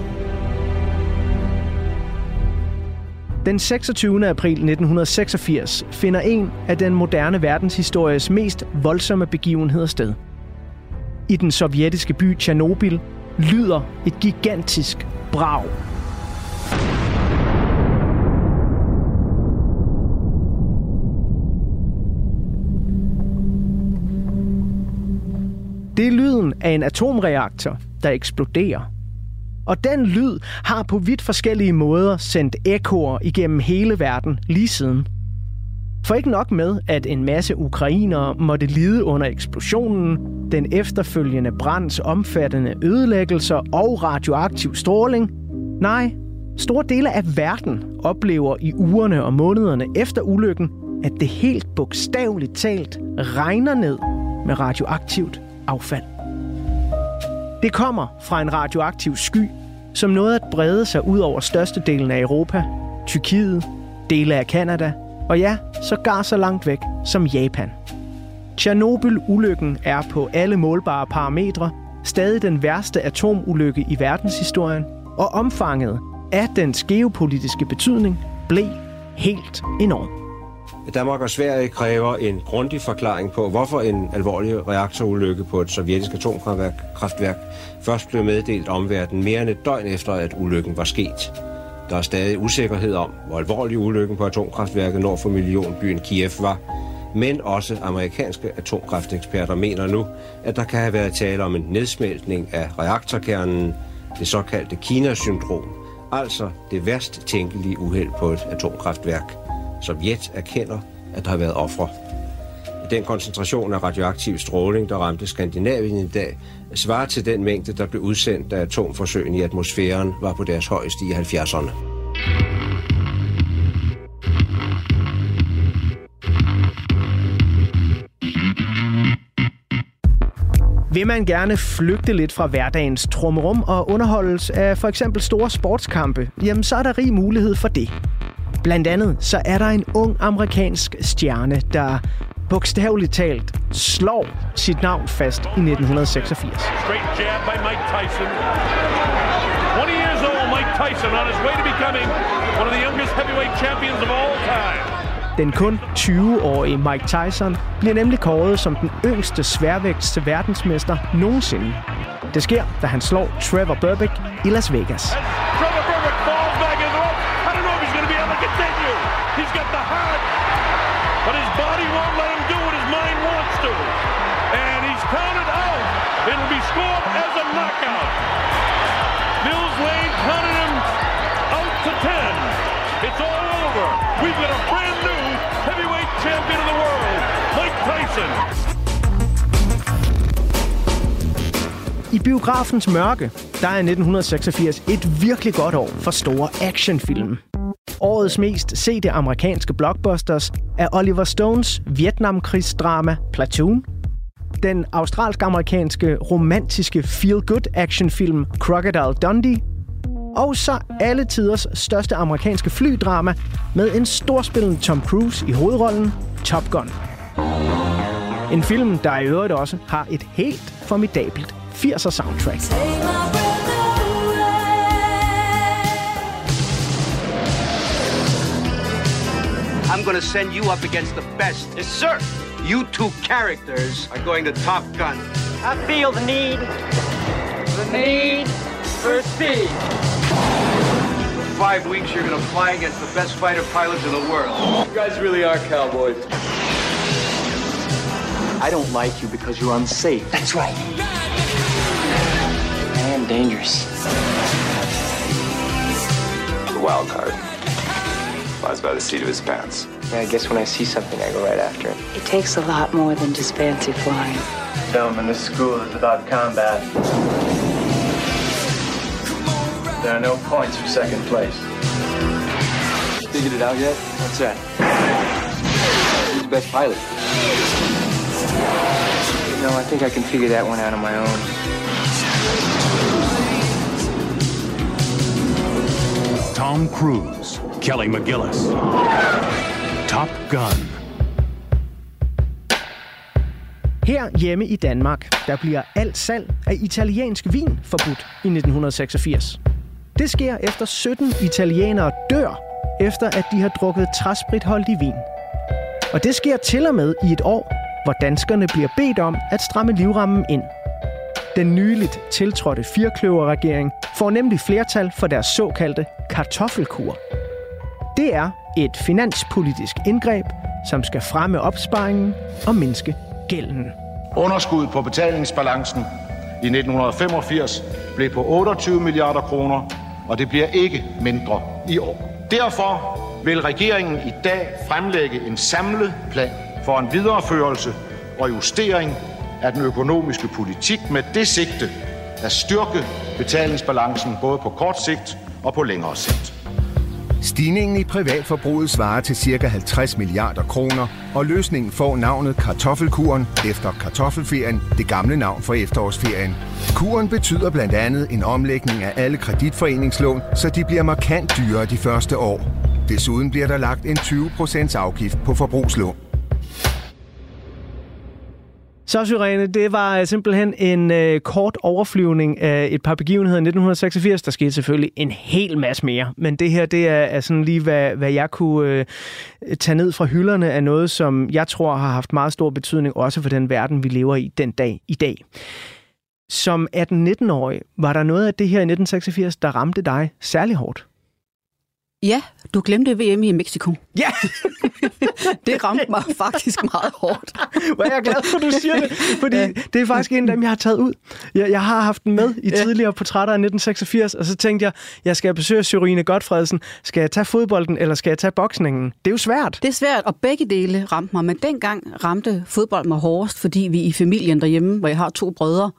Den 26. april 1986 finder en af den moderne verdenshistories mest voldsomme begivenheder sted. I den sovjetiske by Tjernobyl lyder et gigantisk brag. Det er lyden af en atomreaktor, der eksploderer. Og den lyd har på vidt forskellige måder sendt ekoer igennem hele verden lige siden. For ikke nok med, at en masse ukrainere måtte lide under eksplosionen, den efterfølgende brands omfattende ødelæggelser og radioaktiv stråling. Nej, store dele af verden oplever i ugerne og månederne efter ulykken, at det helt bogstaveligt talt regner ned med radioaktivt affald. Det kommer fra en radioaktiv sky, som nåede at brede sig ud over størstedelen af Europa, Tyrkiet, dele af Kanada og ja, sågar så langt væk som Japan. Tjernobyl-ulykken er på alle målbare parametre stadig den værste atomulykke i verdenshistorien, og omfanget af dens geopolitiske betydning blev helt enorm. Danmark og Sverige kræver en grundig forklaring på, hvorfor en alvorlig reaktorulykke på et sovjetisk atomkraftværk først blev meddelt omverdenen mere end et døgn efter, at ulykken var sket. Der er stadig usikkerhed om, hvor alvorlig ulykken på atomkraftværket nord for millionbyen Kiev var, men også amerikanske atomkrafteksperter mener nu, at der kan have været tale om en nedsmeltning af reaktorkernen, det såkaldte Kina-syndrom, altså det værst tænkelige uheld på et atomkraftværk. Sovjet erkender, at der har været ofre. Den koncentration af radioaktiv stråling, der ramte Skandinavien i dag, svarer til den mængde, der blev udsendt, da atomforsøgene i atmosfæren var på deres højeste i 70'erne. Vil man gerne flygte lidt fra hverdagens trummerum og underholdes af for eksempel store sportskampe, jamen så er der rig mulighed for det. Blandt andet så er der en ung amerikansk stjerne, der bogstaveligt talt slår sit navn fast i 1986. Straight jab by Mike Tyson. 20 years old Mike Tyson on his way to becoming one of the youngest heavyweight champions of all time. Den kun 20-årige Mike Tyson bliver nemlig kåret som den yngste sværvægts verdensmester nogensinde. Det sker, da han slår Trevor Burbick i Las Vegas. Trevor Burbick falls back in the rope. I don't know if he's going to be able to continue. He's got the heart, but his body won't let It'll be scored as a knockout. Mills Lane counted him out to 10. It's all over. We've got a brand new heavyweight champion of the world, Mike Tyson. I biografens mørke, der er 1986 et virkelig godt år for store actionfilm. Årets mest sete amerikanske blockbusters er Oliver Stones Vietnamkrigsdrama Platoon, den australsk-amerikanske romantiske feel-good actionfilm Crocodile Dundee, og så alle tiders største amerikanske flydrama med en storspillende Tom Cruise i hovedrollen Top Gun. En film, der i øvrigt også har et helt formidabelt 80'er soundtrack. I'm gonna send you up against the best. Yes, sir. You two characters are going to Top Gun. I feel the need, the need for speed. For five weeks, you're gonna fly against the best fighter pilots in the world. You guys really are cowboys. I don't like you because you're unsafe. That's right. I am dangerous. The wild card flies by the seat of his pants. Yeah, I guess when I see something, I go right after it. It takes a lot more than just fancy flying. Gentlemen, this school is about combat. There are no points for second place. Figured it out yet? What's that? Who's the best pilot? No, I think I can figure that one out on my own. Tom Cruise, Kelly McGillis. Top Gun. Her hjemme i Danmark, der bliver alt salg af italiensk vin forbudt i 1986. Det sker efter 17 italienere dør, efter at de har drukket træspritholdig vin. Og det sker til og med i et år, hvor danskerne bliver bedt om at stramme livrammen ind. Den nyligt tiltrådte firkløverregering får nemlig flertal for deres såkaldte kartoffelkur. Det er et finanspolitisk indgreb, som skal fremme opsparingen og mindske gælden. Underskuddet på betalingsbalancen i 1985 blev på 28 milliarder kroner, og det bliver ikke mindre i år. Derfor vil regeringen i dag fremlægge en samlet plan for en videreførelse og justering af den økonomiske politik med det sigte at styrke betalingsbalancen både på kort sigt og på længere sigt. Stigningen i privatforbruget svarer til ca. 50 milliarder kroner, og løsningen får navnet kartoffelkuren efter kartoffelferien, det gamle navn for efterårsferien. Kuren betyder blandt andet en omlægning af alle kreditforeningslån, så de bliver markant dyrere de første år. Desuden bliver der lagt en 20% afgift på forbrugslån. Så, Syrene, det var øh, simpelthen en øh, kort overflyvning af et par begivenheder i 1986. Der skete selvfølgelig en hel masse mere, men det her det er, er sådan lige, hvad, hvad jeg kunne øh, tage ned fra hylderne af noget, som jeg tror har haft meget stor betydning, også for den verden, vi lever i den dag i dag. Som 18-19-årig, var der noget af det her i 1986, der ramte dig særlig hårdt? Ja, du glemte VM i Mexico. Ja! det ramte mig faktisk meget hårdt. Hvor er jeg glad for, at du siger det, fordi det er faktisk en af dem, jeg har taget ud. Jeg, jeg har haft den med i tidligere portrætter af 1986, og så tænkte jeg, jeg skal besøge Syrine Godfredsen. Skal jeg tage fodbolden, eller skal jeg tage boksningen? Det er jo svært. Det er svært, og begge dele ramte mig, men dengang ramte fodbold mig hårdest, fordi vi i familien derhjemme, hvor jeg har to brødre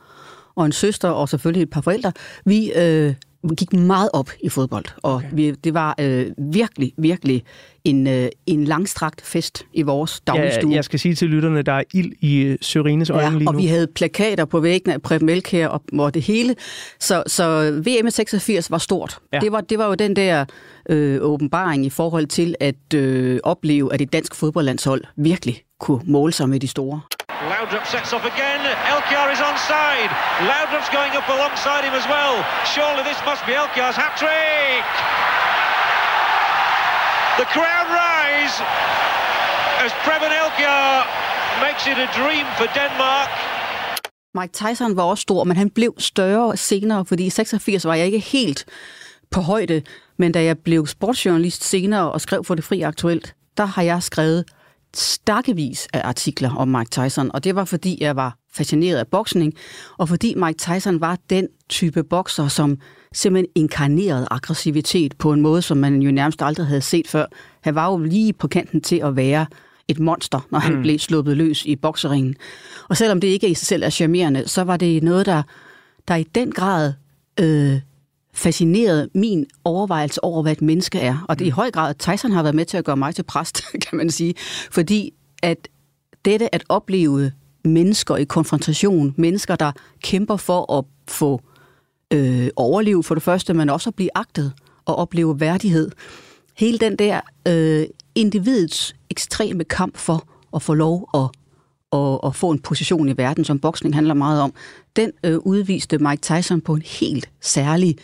og en søster, og selvfølgelig et par forældre, vi... Øh, gik meget op i fodbold, og okay. vi, det var øh, virkelig, virkelig en, øh, en langstrakt fest i vores dagligstue. Ja, jeg skal sige til lytterne, der er ild i øh, Sørines øjne ja, lige nu. og vi havde plakater på væggene af Preben Elkær og, og det hele. Så, så VM 86 var stort. Ja. Det, var, det var jo den der øh, åbenbaring i forhold til at øh, opleve, at et dansk fodboldlandshold virkelig kunne måle sig med de store. Loudrup sets off again. Elkiar is onside. Loudrup's going up alongside him as well. Surely this must be Elkiar's hat trick. The crowd rise as Preben Elkiar makes it a dream for Denmark. Mike Tyson var også stor, men han blev større senere, fordi i 86 var jeg ikke helt på højde. Men da jeg blev sportsjournalist senere og skrev for det fri aktuelt, der har jeg skrevet stakkevis af artikler om Mike Tyson, og det var fordi, jeg var fascineret af boksning, og fordi Mike Tyson var den type bokser, som simpelthen inkarnerede aggressivitet på en måde, som man jo nærmest aldrig havde set før. Han var jo lige på kanten til at være et monster, når han mm. blev sluppet løs i bokseringen. Og selvom det ikke i sig selv er charmerende, så var det noget, der, der i den grad øh, fascineret min overvejelse over, hvad et menneske er. Og det i høj grad, Tyson har været med til at gøre mig til præst, kan man sige. Fordi at dette at opleve mennesker i konfrontation, mennesker, der kæmper for at få øh, overliv for det første, men også at blive agtet og opleve værdighed. Hele den der øh, individets ekstreme kamp for at få lov at, at, at få en position i verden, som boksning handler meget om, den øh, udviste Mike Tyson på en helt særlig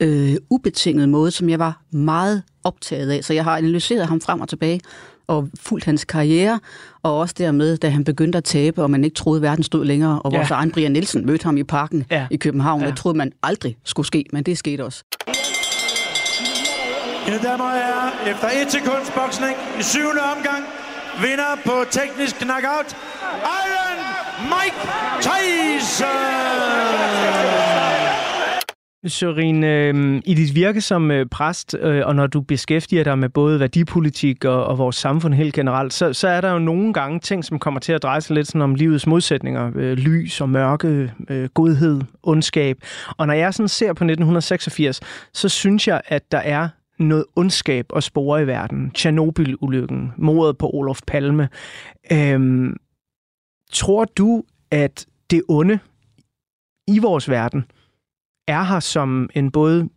øh, ubetinget måde, som jeg var meget optaget af. Så jeg har analyseret ham frem og tilbage og fulgt hans karriere, og også dermed, da han begyndte at tabe, og man ikke troede, at verden stod længere, og vores Ja. egen Brian Nielsen mødte ham i parken Ja. i København. Ja. Det troede man aldrig skulle ske, men det skete også. Mine damer og herrer, efter et sekunds boksning i syvende omgang, vinder på teknisk knockout, Iron Mike Tyson! Sørin, øh, i dit virke som øh, præst, øh, og når du beskæftiger dig med både værdipolitik og, og vores samfund helt generelt, så, så er der jo nogle gange ting, som kommer til at dreje sig lidt sådan om livets modsætninger. Øh, lys og mørke, øh, godhed, ondskab. Og når jeg sådan ser på 1986, så synes jeg, at der er noget ondskab at spore i verden. Tjernobyl-ulykken, mordet på Olof Palme. Øhm, tror du, at det onde i vores verden er her som en både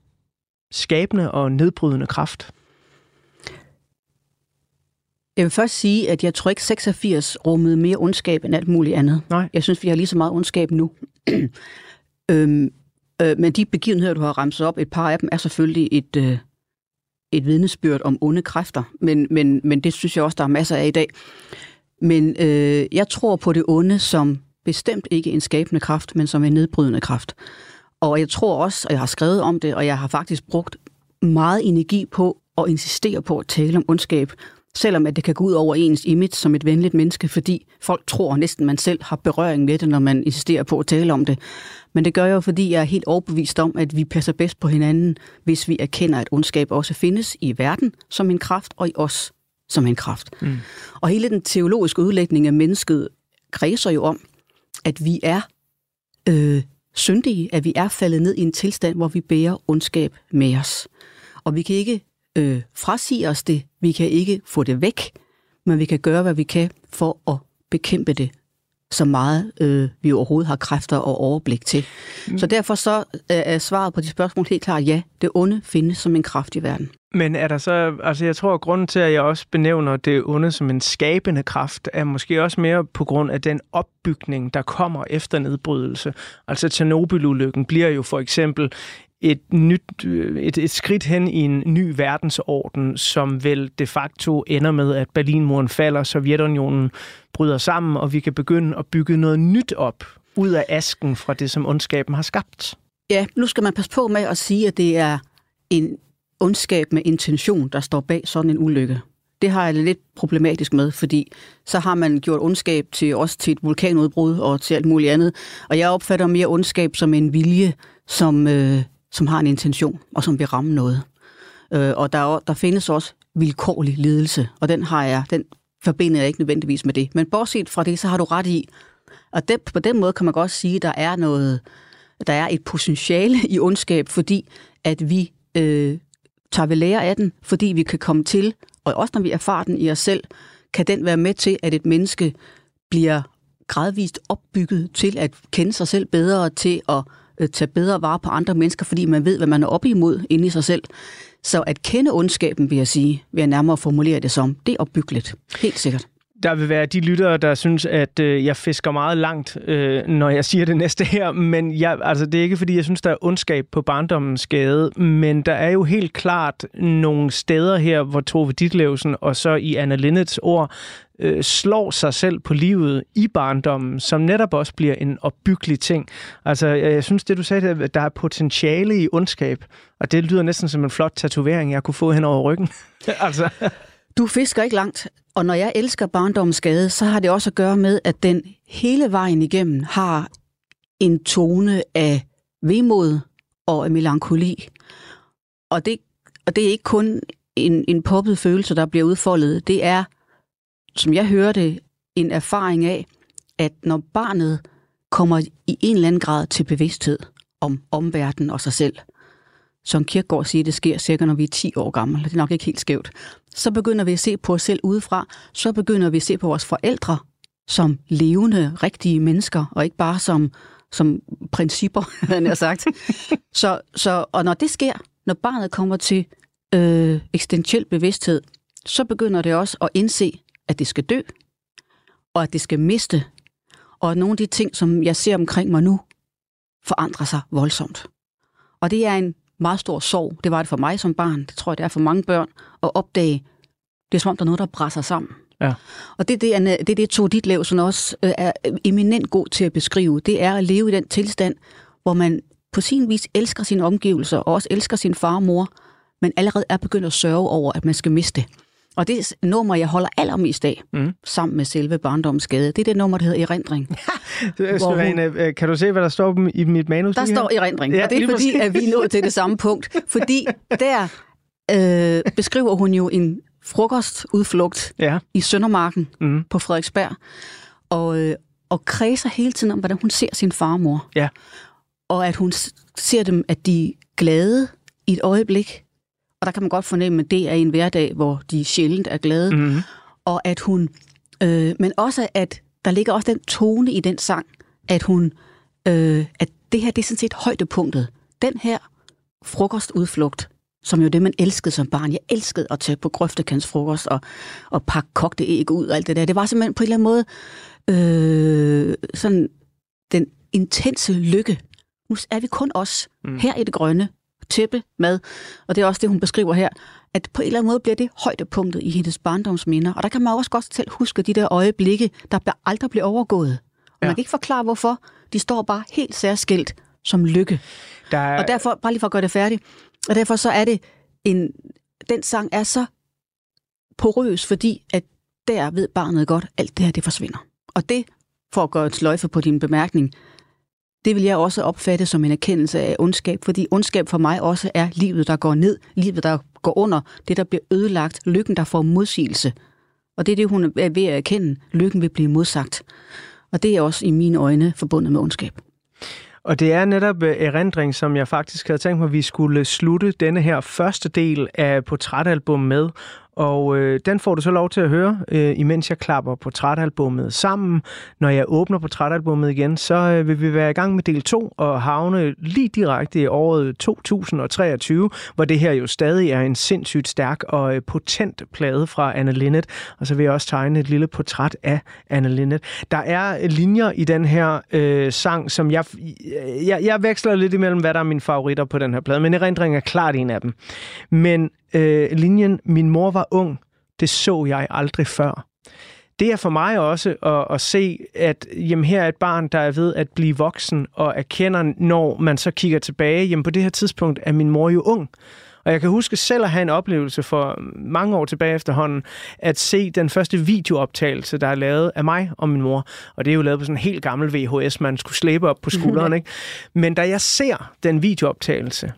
skabende og nedbrydende kraft? Jeg vil først sige, at jeg tror ikke 86 rummede mere ondskab end alt muligt andet. Nej. Jeg synes, vi har lige så meget ondskab nu. øhm, øh, men de begivenheder, du har ramset op, et par af dem er selvfølgelig et, øh, et vidnesbyrd om onde kræfter. Men, men, men det synes jeg også, der er masser af i dag. Men øh, jeg tror på det onde som bestemt ikke en skabende kraft, men som en nedbrydende kraft. Og jeg tror også, og jeg har skrevet om det, og jeg har faktisk brugt meget energi på at insistere på at tale om ondskab, selvom at det kan gå ud over ens image som et venligt menneske, fordi folk tror næsten, man selv har berøring med det, når man insisterer på at tale om det. Men det gør jeg jo, fordi jeg er helt overbevist om, at vi passer bedst på hinanden, hvis vi erkender, at ondskab også findes i verden som en kraft, og i os som en kraft. Mm. Og hele den teologiske udlægning af mennesket kredser jo om, at vi er øh, syndige, at vi er faldet ned i en tilstand, hvor vi bærer ondskab med os. Og vi kan ikke øh, frasige os det, vi kan ikke få det væk, men vi kan gøre, hvad vi kan for at bekæmpe det så meget øh, vi overhovedet har kræfter og overblik til. Mm. Så derfor så øh, er svaret på de spørgsmål helt klart ja. Det onde findes som en kraft i verden. Men er der så, altså jeg tror, at grunden til, at jeg også benævner det onde som en skabende kraft, er måske også mere på grund af den opbygning, der kommer efter nedbrydelse. Altså Tjernobyl-ulykken bliver jo for eksempel et, nyt, øh, et, et skridt hen i en ny verdensorden, som vel de facto ender med, at Berlinmuren falder, Sovjetunionen bryder sammen, og vi kan begynde at bygge noget nyt op ud af asken fra det, som ondskaben har skabt. Ja, nu skal man passe på med at sige, at det er en ondskab med intention, der står bag sådan en ulykke. Det har jeg det lidt problematisk med, fordi så har man gjort ondskab til også til et vulkanudbrud og til alt muligt andet. Og jeg opfatter mere ondskab som en vilje, som, øh, som har en intention og som vil ramme noget. Øh, og der, der findes også vilkårlig lidelse, og den har jeg, den forbinder jeg ikke nødvendigvis med det. Men bortset fra det, så har du ret i, og det, på den måde kan man godt sige, at der er noget, der er et potentiale i ondskab, fordi at vi øh, tager ved lære af den, fordi vi kan komme til, og også når vi erfarer den i os selv, kan den være med til, at et menneske bliver gradvist opbygget til at kende sig selv bedre, til at øh, tage bedre vare på andre mennesker, fordi man ved, hvad man er oppe imod inde i sig selv. Så at kende ondskaben, vil jeg sige, vil jeg nærmere formulere det som, det er opbyggeligt. Helt sikkert. Der vil være de lyttere, der synes, at øh, jeg fisker meget langt, øh, når jeg siger det næste her. Men jeg, altså, det er ikke, fordi jeg synes, der er ondskab på barndommens skade. Men der er jo helt klart nogle steder her, hvor Tove Ditlevsen og så i Anna Linnets ord øh, slår sig selv på livet i barndommen, som netop også bliver en opbyggelig ting. Altså, jeg, jeg synes, det du sagde, at der er potentiale i ondskab. Og det lyder næsten som en flot tatovering, jeg kunne få hen over ryggen. altså... Du fisker ikke langt, og når jeg elsker barndommens skade, så har det også at gøre med, at den hele vejen igennem har en tone af vemod og af melankoli. Og det, og det er ikke kun en, en poppet følelse, der bliver udfoldet. Det er, som jeg hører det, en erfaring af, at når barnet kommer i en eller anden grad til bevidsthed om omverdenen og sig selv, som Kierkegaard siger, det sker cirka, når vi er 10 år gamle. Det er nok ikke helt skævt. Så begynder vi at se på os selv udefra. Så begynder vi at se på vores forældre som levende, rigtige mennesker, og ikke bare som, som principper, han har sagt. så, så, og når det sker, når barnet kommer til øh, eksistentiel bevidsthed, så begynder det også at indse, at det skal dø, og at det skal miste, og at nogle af de ting, som jeg ser omkring mig nu, forandrer sig voldsomt. Og det er en meget stor sorg. Det var det for mig som barn. Det tror jeg, det er for mange børn. At opdage, det er som om, der er noget, der brænder sammen. Ja. Og det er det, Anne, det, det Tove Ditlevsen også øh, er eminent god til at beskrive. Det er at leve i den tilstand, hvor man på sin vis elsker sine omgivelser, og også elsker sin far og mor, men allerede er begyndt at sørge over, at man skal miste. Og det nummer, jeg holder allermest af, mm. sammen med selve barndomsskade, det er det nummer, der hedder Erindring. Det er en, øh, kan du se, hvad der står i mit manus? Der står? Erindring, Ja, og det er fordi, at vi er nået til det samme punkt. Fordi der øh, beskriver hun jo en frokostudflugt ja. i Søndermarken mm. på Frederiksberg, og, øh, og kredser hele tiden om, hvordan hun ser sin far og mor. Ja. Og at hun ser dem, at de er glade i et øjeblik, og der kan man godt fornemme, at det er en hverdag, hvor de sjældent er glade, mm. og at hun, øh, men også at der ligger også den tone i den sang, at hun, øh, at det her, det er sådan set højdepunktet. Den her frokostudflugt, som jo det, man elskede som barn. Jeg elskede at tage på grøftekantsfrokost og, og pakke kogte æg ud og alt det der. Det var simpelthen på en eller anden måde øh, sådan den intense lykke. Nu er vi kun os mm. her i det grønne, tæppe, mad. Og det er også det, hun beskriver her, at på en eller anden måde bliver det højdepunktet i hendes barndomsminder. Og der kan man også godt selv huske de der øjeblikke, der aldrig bliver overgået. Og ja. man kan ikke forklare, hvorfor. De står bare helt særskilt som lykke. Der er... Og derfor, bare lige for at gøre det færdigt, og derfor så er det en, den sang er så porøs, fordi at der ved barnet godt, alt det her, det forsvinder. Og det, for at gøre et sløjfe på din bemærkning, det vil jeg også opfatte som en erkendelse af ondskab, fordi ondskab for mig også er livet, der går ned, livet, der går under, det, der bliver ødelagt, lykken, der får modsigelse. Og det er det, hun er ved at erkende. Lykken vil blive modsagt. Og det er også i mine øjne forbundet med ondskab. Og det er netop øh, erindring, som jeg faktisk havde tænkt mig, at vi skulle slutte denne her første del af portrætalbum med. Og øh, den får du så lov til at høre, øh, imens jeg klapper portrætalbummet sammen. Når jeg åbner portrætalbummet igen, så øh, vil vi være i gang med del 2 og havne lige direkte i året 2023, hvor det her jo stadig er en sindssygt stærk og øh, potent plade fra Anne Linnet. Og så vil jeg også tegne et lille portræt af Anne Linnet. Der er linjer i den her øh, sang, som jeg, øh, jeg, jeg veksler lidt imellem, hvad der er mine favoritter på den her plade, men erindring er klart en af dem. Men øh, linjen, min mor var ung, det så jeg aldrig før. Det er for mig også at, at se, at jamen, her er et barn, der er ved at blive voksen og erkender, når man så kigger tilbage, jamen på det her tidspunkt er min mor jo ung. Og jeg kan huske selv at have en oplevelse for mange år tilbage efterhånden, at se den første videooptagelse, der er lavet af mig og min mor. Og det er jo lavet på sådan en helt gammel VHS, man skulle slæbe op på skulderen. ikke? Men da jeg ser den videooptagelse,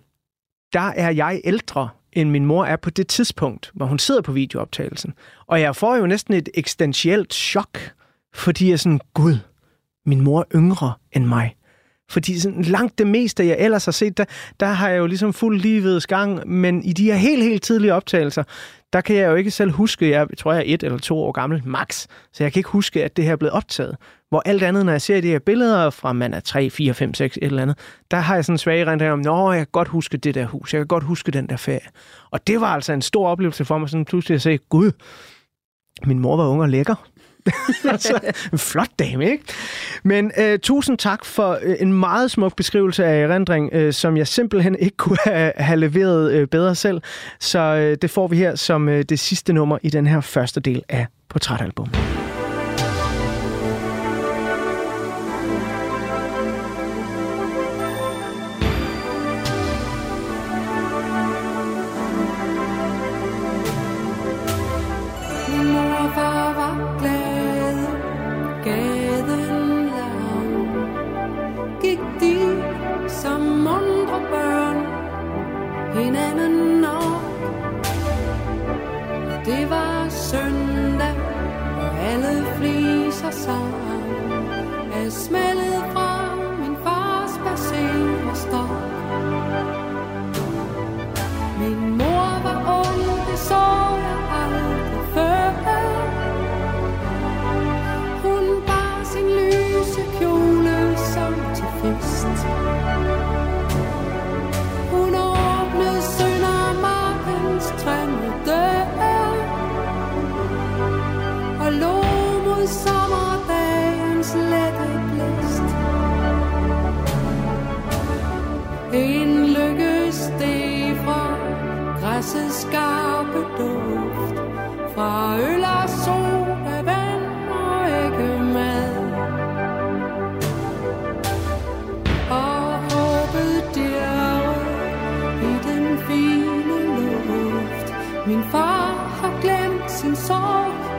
der er jeg ældre, end min mor er på det tidspunkt, hvor hun sidder på videooptagelsen. Og jeg får jo næsten et eksistentielt chok, fordi jeg er sådan, gud, min mor er yngre end mig. Fordi sådan langt det meste, jeg ellers har set, der, der har jeg jo ligesom fuld livets gang, men i de her helt, helt tidlige optagelser, der kan jeg jo ikke selv huske, jeg tror, jeg er et eller to år gammel, max, så jeg kan ikke huske, at det her er blevet optaget. Hvor alt andet, når jeg ser de her billeder fra man er 3, 4, 5, 6, et eller andet, der har jeg sådan en svag rent om, nå, jeg kan godt huske det der hus, jeg kan godt huske den der ferie. Og det var altså en stor oplevelse for mig, sådan pludselig at se, gud, min mor var ung og lækker. altså, en flot dame, ikke? Men øh, tusind tak for øh, en meget smuk beskrivelse af erindring, øh, som jeg simpelthen ikke kunne have, have leveret øh, bedre selv. Så øh, det får vi her som øh, det sidste nummer i den her første del af portrætalbummet.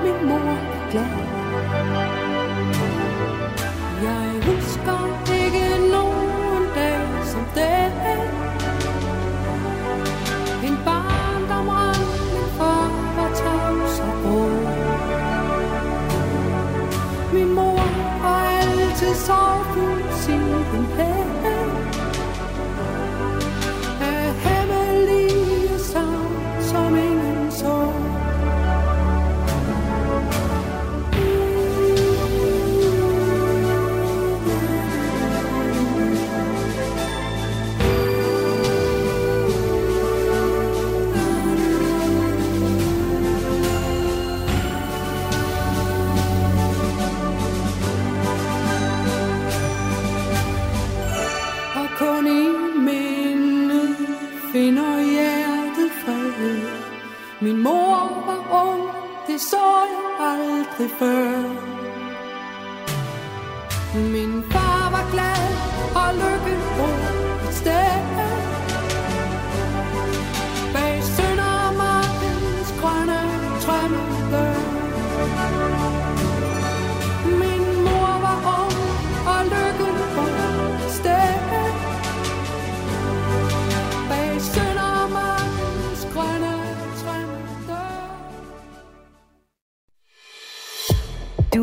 mênh mông klar. Jeg